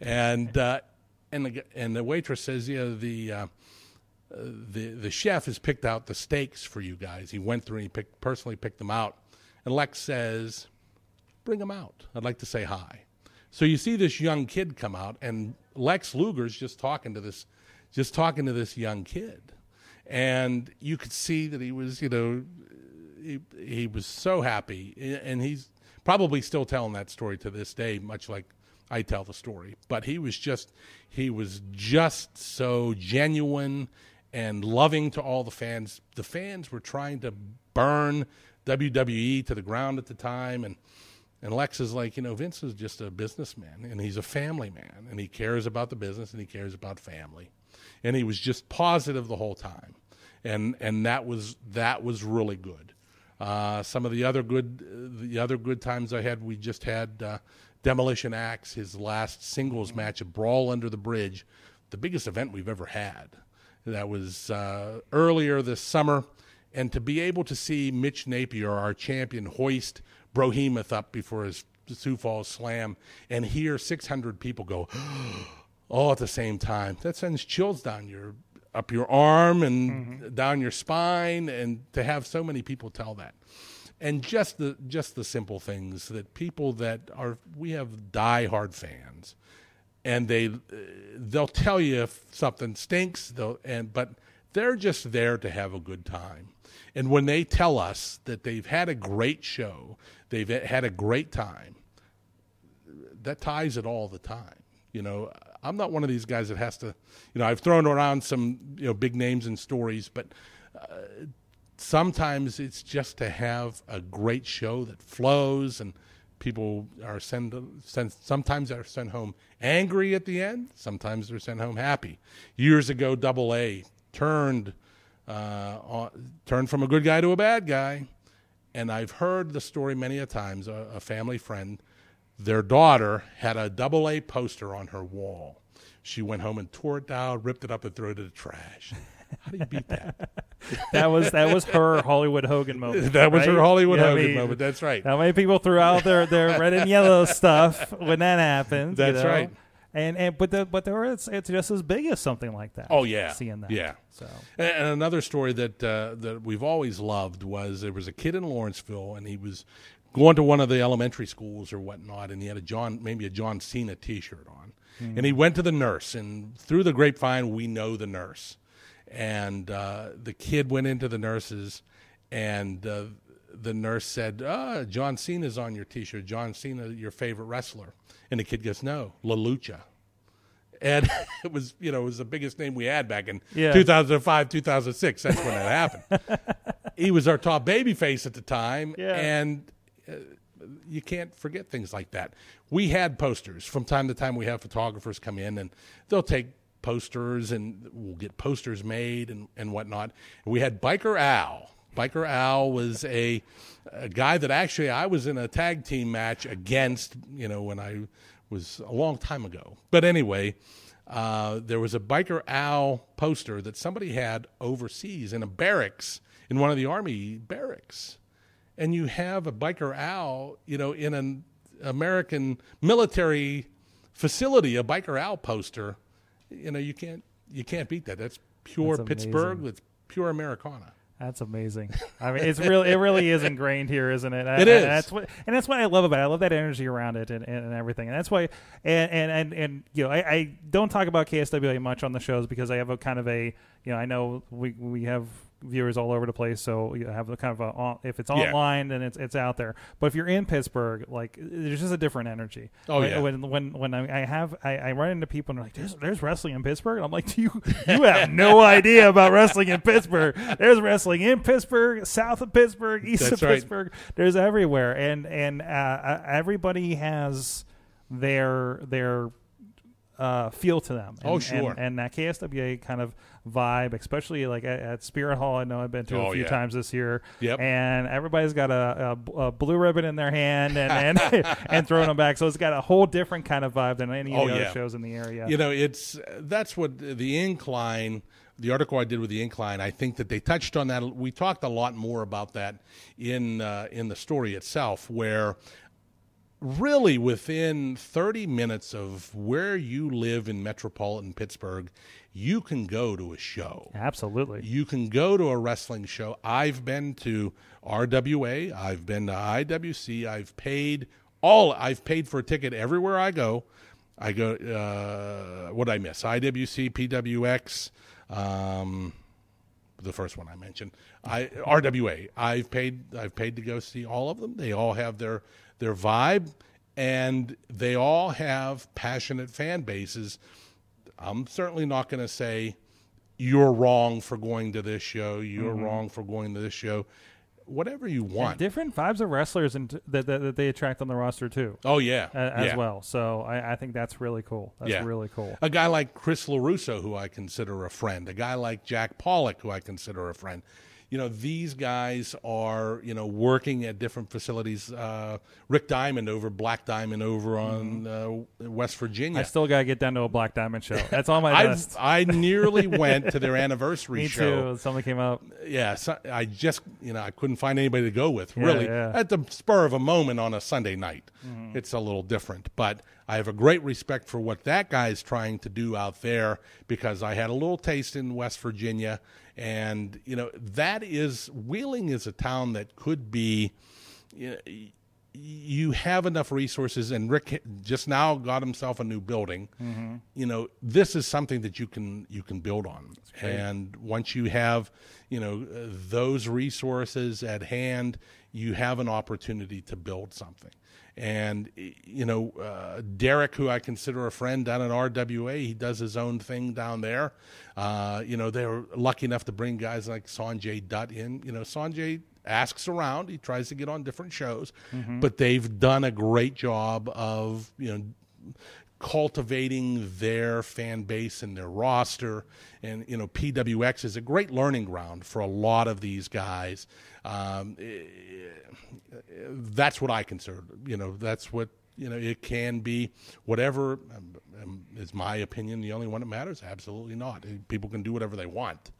and uh, and the and the waitress says, "Yeah, the." Uh, the the chef has picked out the steaks for you guys. He went through and he picked, personally picked them out. And Lex says, "Bring them out. I'd like to say hi." So you see this young kid come out, and Lex Luger's just talking to this, just talking to this young kid, and you could see that he was, you know, he he was so happy, and he's probably still telling that story to this day, much like I tell the story. But he was just he was just so genuine and loving to all the fans. The fans were trying to burn WWE to the ground at the time, and and Lex is like, you know, Vince is just a businessman, and he's a family man, and he cares about the business and he cares about family, and he was just positive the whole time, and and that was that was really good. Uh, some of the other good, the other good times I had, we just had uh, Demolition Axe, his last singles match, a brawl under the bridge, the biggest event we've ever had. That was uh, earlier this summer, and to be able to see Mitch Napier, our champion, hoist Brohemoth up before his Sioux Falls Slam, and hear 600 people go, all at the same time, that sends chills down your up your arm and down your spine, and to have so many people tell that, and just the just the simple things that people that are we have diehard fans, and they uh, they'll tell you if something stinks, they'll and but they're just there to have a good time, and when they tell us that they've had a great show, they've had a great time, that ties it all the time. You know, I'm not one of these guys that has to, you know, I've thrown around some, you know, big names and stories, but uh, sometimes it's just to have a great show that flows and people are sent, sent sometimes they're sent home angry at the end, sometimes they're sent home happy. Years ago, Double A turned uh, on, turned from a good guy to a bad guy, and I've heard the story many a times. A, a family friend their daughter had a double A poster on her wall. She went home and tore it down, ripped it up, and threw it in the trash. How do you beat that? That was that was her Hollywood Hogan moment. that was right? her Hollywood You know what I Hogan mean? moment. That's right. How many people threw out their, their red and yellow stuff when that happens? you That's know? right. And and but the, but there it's it's just as big as something like that. Oh, yeah. seeing that. Yeah. So And and another story that uh, that we've always loved was there was a kid in Lawrenceville, and he was going to one of the elementary schools or whatnot, and he had a John maybe a John Cena T-shirt on, and he went to the nurse, and through the grapevine we know the nurse, and uh, the kid went into the nurse's, and uh, the nurse said, ah, "John Cena's on your T-shirt. John Cena, your favorite wrestler," and the kid goes, "No, La Lucha." and it was you know it was the biggest name we had back in Yeah. 2005 2006 that's when that happened he was our top baby face at the time Yeah. and you can't forget things like that. We had posters. From time to time we have photographers come in and they'll take posters and we'll get posters made and, and whatnot. We had biker al. Biker al was a, a guy that actually i was in a tag team match against you know when i was a long time ago. But anyway uh, there was a biker Al poster that somebody had overseas in a barracks in one of the army barracks and you have a biker Al, you know, in an American military facility, a biker Al poster, you know, you can't you can't beat that. That's pure That's Pittsburgh. That's pure Americana. That's amazing. I mean, it's real. It really is ingrained here, isn't it? It And is. That's what, and that's what I love about it. I love that energy around it and, and, and everything. And that's why, and and and, and you know, I, I don't talk about KSWA much on the shows because I have a kind of a, you know, I know we we have viewers all over the place, so you have a kind of a if it's Yeah. online, then it's it's out there. But if you're in Pittsburgh, like there's just a different energy. Oh, when, yeah. when when when I I have I, I run into people and they're like, there's there's wrestling in Pittsburgh. And I'm like, do you you have no idea about wrestling in Pittsburgh? There's wrestling in Pittsburgh, south of Pittsburgh, east That's of right. Pittsburgh. There's everywhere, and and uh, uh, everybody has their their uh, feel to them. And, Oh, sure. And, and that KSWA kind of vibe, especially like at, at Spirit Hall. I know I've been to Oh, a few yeah. times this year. Yep. And everybody's got a, a, a blue ribbon in their hand and and, and throwing them back. So it's got a whole different kind of vibe than any of Oh, the other shows in the area. You know, it's that's what the incline. The article I did with the incline, I think that they touched on that. We talked a lot more about that in uh, in the story itself, where really within 30 minutes of where you live in metropolitan Pittsburgh, you can go to a show. Absolutely. You can go to a wrestling show. I've been to RWA. I've been to IWC. I've paid all. I've paid for a ticket everywhere I go. I go. Uh, what I miss? IWC, PWX. Um, the first one I mentioned. I RWA. I've paid. I've paid to go see all of them. They all have their their vibe, and they all have passionate fan bases. I'm certainly not going to say you're wrong for going to this show. You're mm-hmm. wrong for going to this show. Whatever you And want. different vibes of wrestlers and that, that, that they attract on the roster too, oh yeah, a- as yeah. well. So I, I think that's really cool. That's Yeah. really cool. A guy like Chris LaRusso, who I consider a friend. A guy like Jack Pollock, who I consider a friend. You know, these guys are, you know, working at different facilities. Uh, Rick Diamond over Black Diamond over on uh, West Virginia. Mm-hmm. I still gotta get down to a Black Diamond show. That's on my I list. I nearly went to their anniversary Me show. too. Something came up. Yeah, so I just you know I couldn't find anybody to go with. Really, yeah. Mm-hmm. at the spur of a moment on a Sunday night, it's a little different. But I have a great respect for what that guy is trying to do out there because I had a little taste in West Virginia, and you know that is Wheeling is a town that could be. You know, you have enough resources, and Rick just now got himself a new building. Mm-hmm. You know, this is something that you can you can build on, and once you have, you know, uh, those resources at hand, you have an opportunity to build something. And you know, uh, Derek, who I consider a friend down at RWA, he does his own thing down there. Uh, you know, they're lucky enough to bring guys like Sanjay Dutt in. You know, Sanjay asks around. He tries to get on different shows, but they've done a great job of you know cultivating their fan base and their roster. And you know, PWX is a great learning ground for a lot of these guys. Um, eh, that's what I consider. You know, that's what you know, it can be whatever. Um, um, is my opinion the only one that matters? Absolutely not. People can do whatever they want,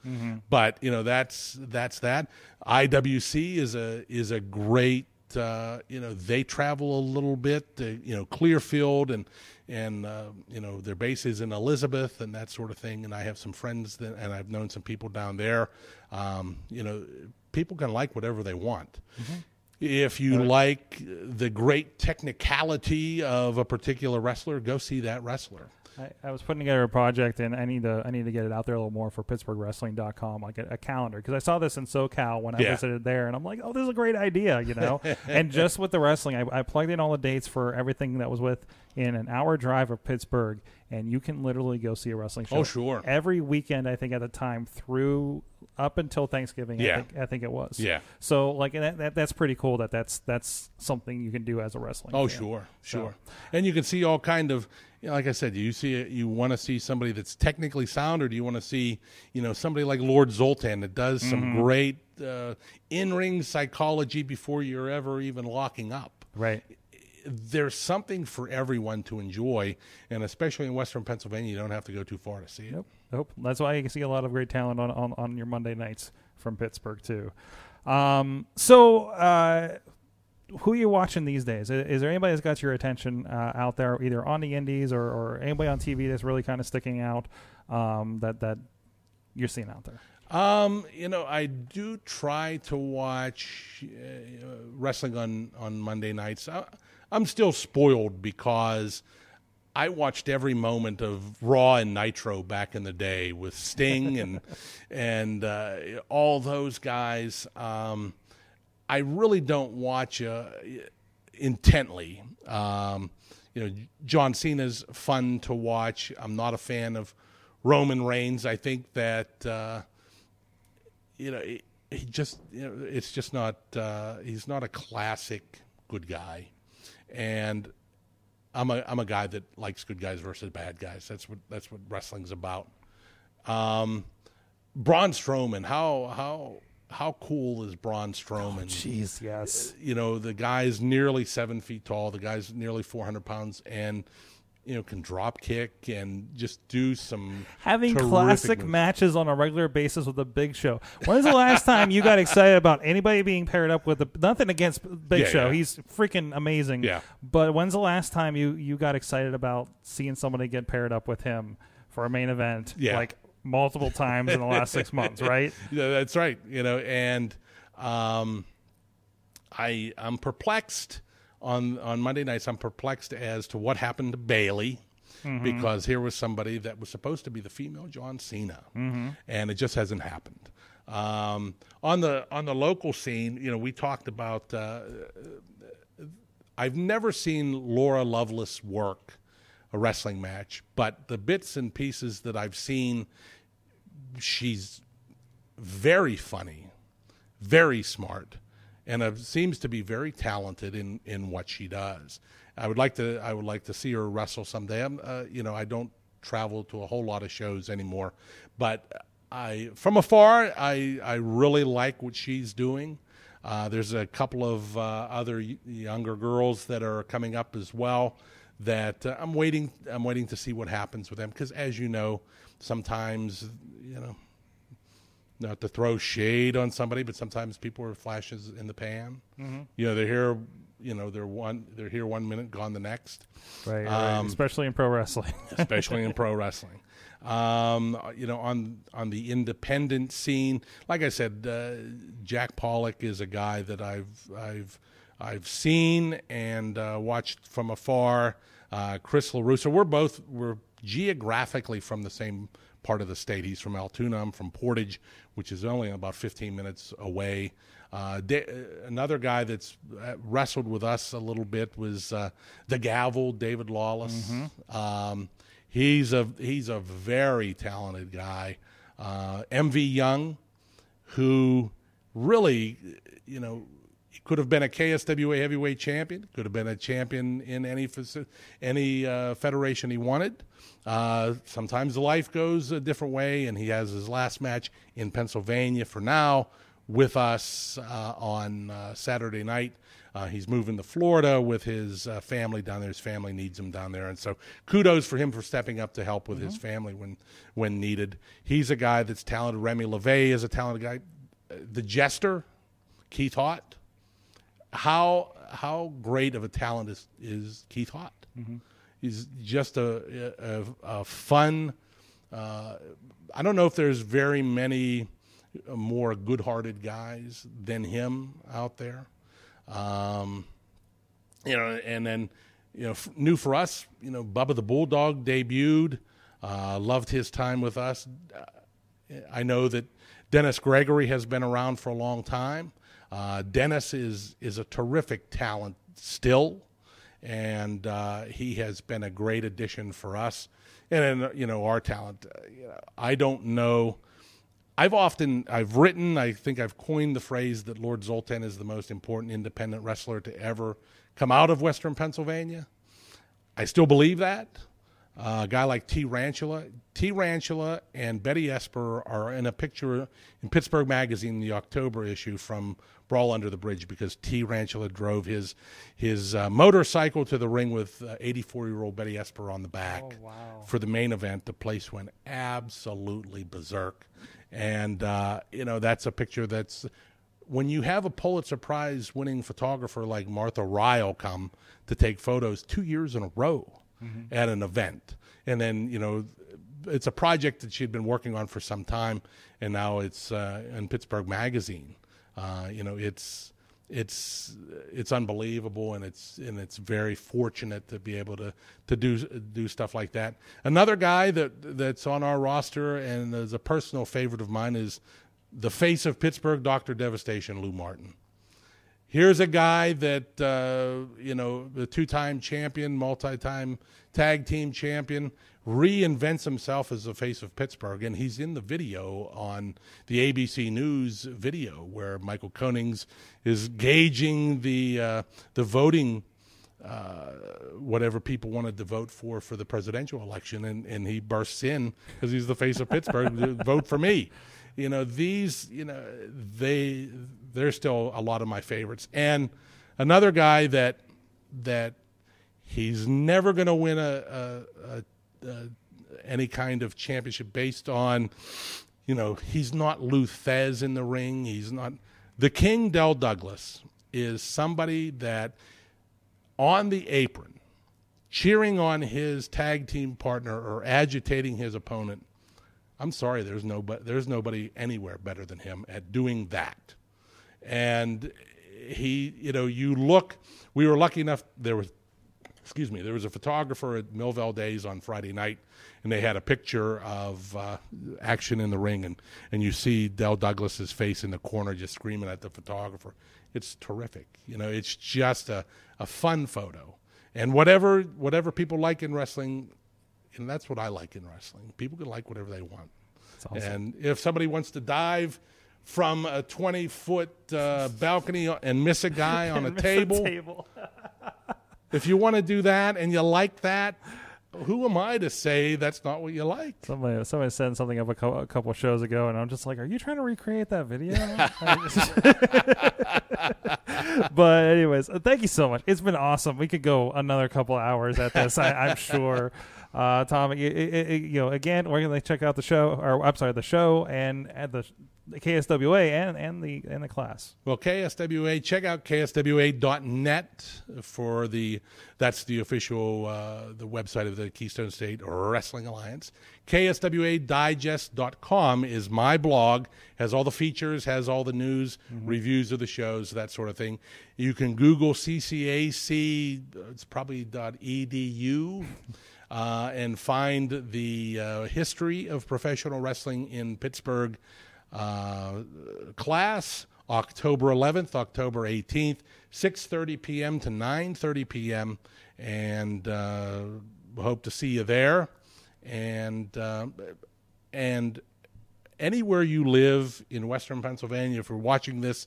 but you know that's that's that. IWC is a is a great. Uh, you know they travel a little bit. Uh, you know Clearfield and and uh, you know their base is in Elizabeth and that sort of thing. And I have some friends that, and I've known some people down there. Um, you know, people can like whatever they want. If you like the great technicality of a particular wrestler, go see that wrestler. I, I was putting together a project and I need to I need to get it out there a little more for PittsburghWrestling.com, like a, a calendar, because I saw this in SoCal when I Yeah. visited there, and I'm like, oh, this is a great idea, you know. and just with the wrestling, I, I plugged in all the dates for everything that was with in an hour drive of Pittsburgh, and you can literally go see a wrestling oh, show. Oh, sure. Every weekend, I think at the time through up until Thanksgiving, Yeah. I think I think it was. Yeah. So like that, that that's pretty cool that that's that's something you can do as a wrestling. Oh, fan. sure, So- sure. And you can see all kind of, you know, like I said, do you see you want to see somebody that's technically sound, or do you want to see, you know, somebody like Lord Zoltan that does some Mm-hmm. great uh, in-ring psychology before you're ever even locking up? Right. There's something for everyone to enjoy, and especially in Western Pennsylvania, you don't have to go too far to see it. Nope. Nope. That's why you can see a lot of great talent on, on, on your Monday nights from Pittsburgh too. Um, so uh, who are you watching these days? Is, is there anybody that's got your attention uh, out there, either on the Indies or, or anybody on TV that's really kind of sticking out um, that that you're seeing out there? Um, you know, I do try to watch uh, wrestling on on Monday nights. I, I'm still spoiled because I watched every moment of Raw and Nitro back in the day with Sting and and uh, all those guys. Um, I really don't watch uh, intently. Um, you know, John Cena's fun to watch. I'm not a fan of Roman Reigns. I think that uh, you know he, just you know it's just not uh, he's not a classic good guy, and I'm a I'm a guy that likes good guys versus bad guys. That's what that's what wrestling's about. Um, Braun Strowman, how how how cool is Braun Strowman? Oh, jeez, yes. Uh, you know the guy's nearly seven feet tall the guy's nearly 400 pounds and you know can drop kick and just do some Having classic moves. matches on a regular basis with the Big Show. When's the last time you got excited about anybody being paired up with the nothing against Big Yeah, Show? yeah. He's freaking amazing. Yeah. But when's the last time you you got excited about seeing somebody get paired up with him for a main event? Yeah. Like multiple times in the last six months, right? yeah that's right you know and um i i'm perplexed on on monday nights i'm perplexed as to what happened to Bayley because here was somebody that was supposed to be the female john cena and it just hasn't happened. Um, on the on the local scene you know we talked about uh, I've never seen Laura Lovelace work a wrestling match, but the bits and pieces that I've seen, she's very funny, very smart, and seems to be very talented in, in what she does. I would like to I would like to see her wrestle someday. Uh, you know, I don't travel to a whole lot of shows anymore, but I from afar I I really like what she's doing. Uh, there's a couple of uh, other younger girls that are coming up as well that uh, I'm waiting. I'm waiting to see what happens with them because, as you know, sometimes you know, not to throw shade on somebody, but sometimes people are flashes in the pan. You know, they're here. You know, they're one. They're here one minute, gone the next Right. right. Um, Especially in pro wrestling. especially in pro wrestling. Um, you know, on on the independent scene, like I said, uh, Jack Pollock is a guy that I've I've I've seen and uh, watched from afar. Uh, Chris Larusso, we're both we're geographically from the same part of the state. He's from Altoona. I'm from Portage, which is only about 15 minutes away. Uh, da- uh, another guy that's uh, wrestled with us a little bit was uh, the Gavel, David Lawless. Um, he's a he's a very talented guy. Uh, MV Young, who really, you know, he could have been a KSWA heavyweight champion. Could have been a champion in any any uh, federation he wanted. Uh, sometimes life goes a different way, and he has his last match in Pennsylvania for now with us uh, on uh, Saturday night. Uh, he's moving to Florida with his uh, family down there. His family needs him down there, and so kudos for him for stepping up to help with his family when when needed. He's a guy that's talented. Remy LeVay is a talented guy. The jester, Keith Hott. How how great of a talent is is Keith Hott? He's just a a, a fun. Uh, I don't know if there's very many more good-hearted guys than him out there. Um, you know, and then you know, f- new for us, you know, Bubba the Bulldog debuted. Uh, loved his time with us. Uh, I know that Dennis Gregory has been around for a long time. Uh, Dennis is is a terrific talent still, and uh, he has been a great addition for us. And then, you know, our talent. Uh, I don't know. I've often I've written. I think I've coined the phrase that Lord Zoltan is the most important independent wrestler to ever come out of Western Pennsylvania. I still believe that. Uh, a guy like T. Ranchula, T. Ranchula, and Betty Esper are in a picture in Pittsburgh Magazine, the October issue from Brawl Under the Bridge, because T. Ranchula drove his his uh, motorcycle to the ring with 84 year old Betty Esper on the back for the main event. The place went absolutely berserk, and uh, you know that's a picture that's when you have a Pulitzer Prize winning photographer like Martha Rial come to take photos two years in a row at an event, and then you know it's a project that she'd been working on for some time, and now it's uh, in Pittsburgh Magazine. Uh, you know, it's it's it's unbelievable, and it's and it's very fortunate to be able to to do do stuff like that. Another guy that that's on our roster and is a personal favorite of mine is the face of Pittsburgh, Doctor Devastation, Lou Martin. Here's a guy that uh, you know, the two-time champion, multi-time tag team champion, reinvents himself as the face of Pittsburgh, and he's in the video on the ABC News video where Michael Konings is gauging the uh, the voting uh, whatever people wanted to vote for for the presidential election, and, and he bursts in because he's the face of Pittsburgh. vote for me. You know these. You know they. They're still a lot of my favorites. And another guy that that he's never going to win a, a, a, a any kind of championship based on. You know he's not Lou Thesz in the ring. He's not the King. Del Douglas is somebody that on the apron, cheering on his tag team partner or agitating his opponent. I'm sorry, there's no there's nobody anywhere better than him at doing that. And he, you know, you look. We were lucky enough. There was, excuse me, there was a photographer at Millville Days on Friday night, and they had a picture of uh, action in the ring, and and you see Del Douglas's face in the corner, just screaming at the photographer. It's terrific. You know, it's just a, a fun photo. And whatever whatever people like in wrestling, and that's what I like in wrestling. People can like whatever they want. awesome. And if somebody wants to dive from a 20 foot uh, balcony and miss a guy on a Miss the table, table. if you want to do that and you like that, who am I to say that's not what you like? Somebody, somebody sent something up a, co- a couple shows ago, and I'm just like, "Are you trying to recreate that video?" but anyways, thank you so much. It's been awesome. We could go another couple hours at this. I, I'm sure. Uh, Tom, you, you know, again, we're gonna check out the show, or I'm sorry, the show and at the, the KSWA and and the and the class. Well, KSWA, check out kswa.net for the that's the official uh, the website of the Keystone State Wrestling Alliance. KSWAdigest.com is my blog, has all the features, has all the news, reviews of the shows, that sort of thing. You can Google CCAC, it's probably .edu. Uh, and find the uh, history of professional wrestling in Pittsburgh uh, class October 11th, October 18th, 6:30 p.m. to 9:30 p.m. and uh, hope to see you there. And uh, and anywhere you live in Western Pennsylvania, if you're watching this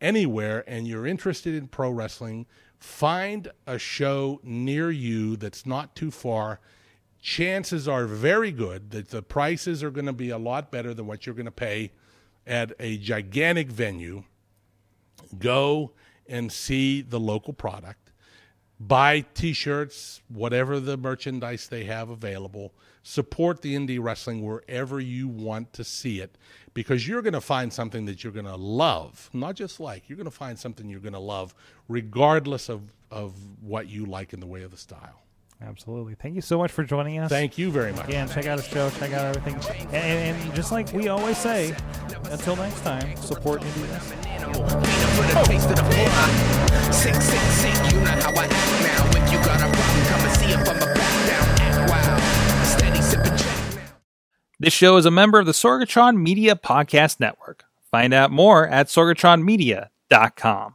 anywhere and you're interested in pro wrestling, find a show near you that's not too far. Chances are very good that the prices are going to be a lot better than what you're going to pay at a gigantic venue, go and see the local product, buy t shirts, whatever the merchandise they have available, support the indie wrestling wherever you want to see it because you're going to find something that you're going to love, not just like, you're going to find something you're going to love regardless of, of what you like in the way of the style. Absolutely. Thank you so much for joining us. Thank you very much. Again, check out the show, check out everything. And, and, and just like we always say, until next time, support indie wrestling. Animal, for the taste of the fly. Sick, sick, sick, you know how I act now. If you got a problem, come and see if I'm a back down. Act wild, steady sipping check now. This show is a member of the Sorgatron Media Podcast Network. Find out more at sorgatronmedia.com.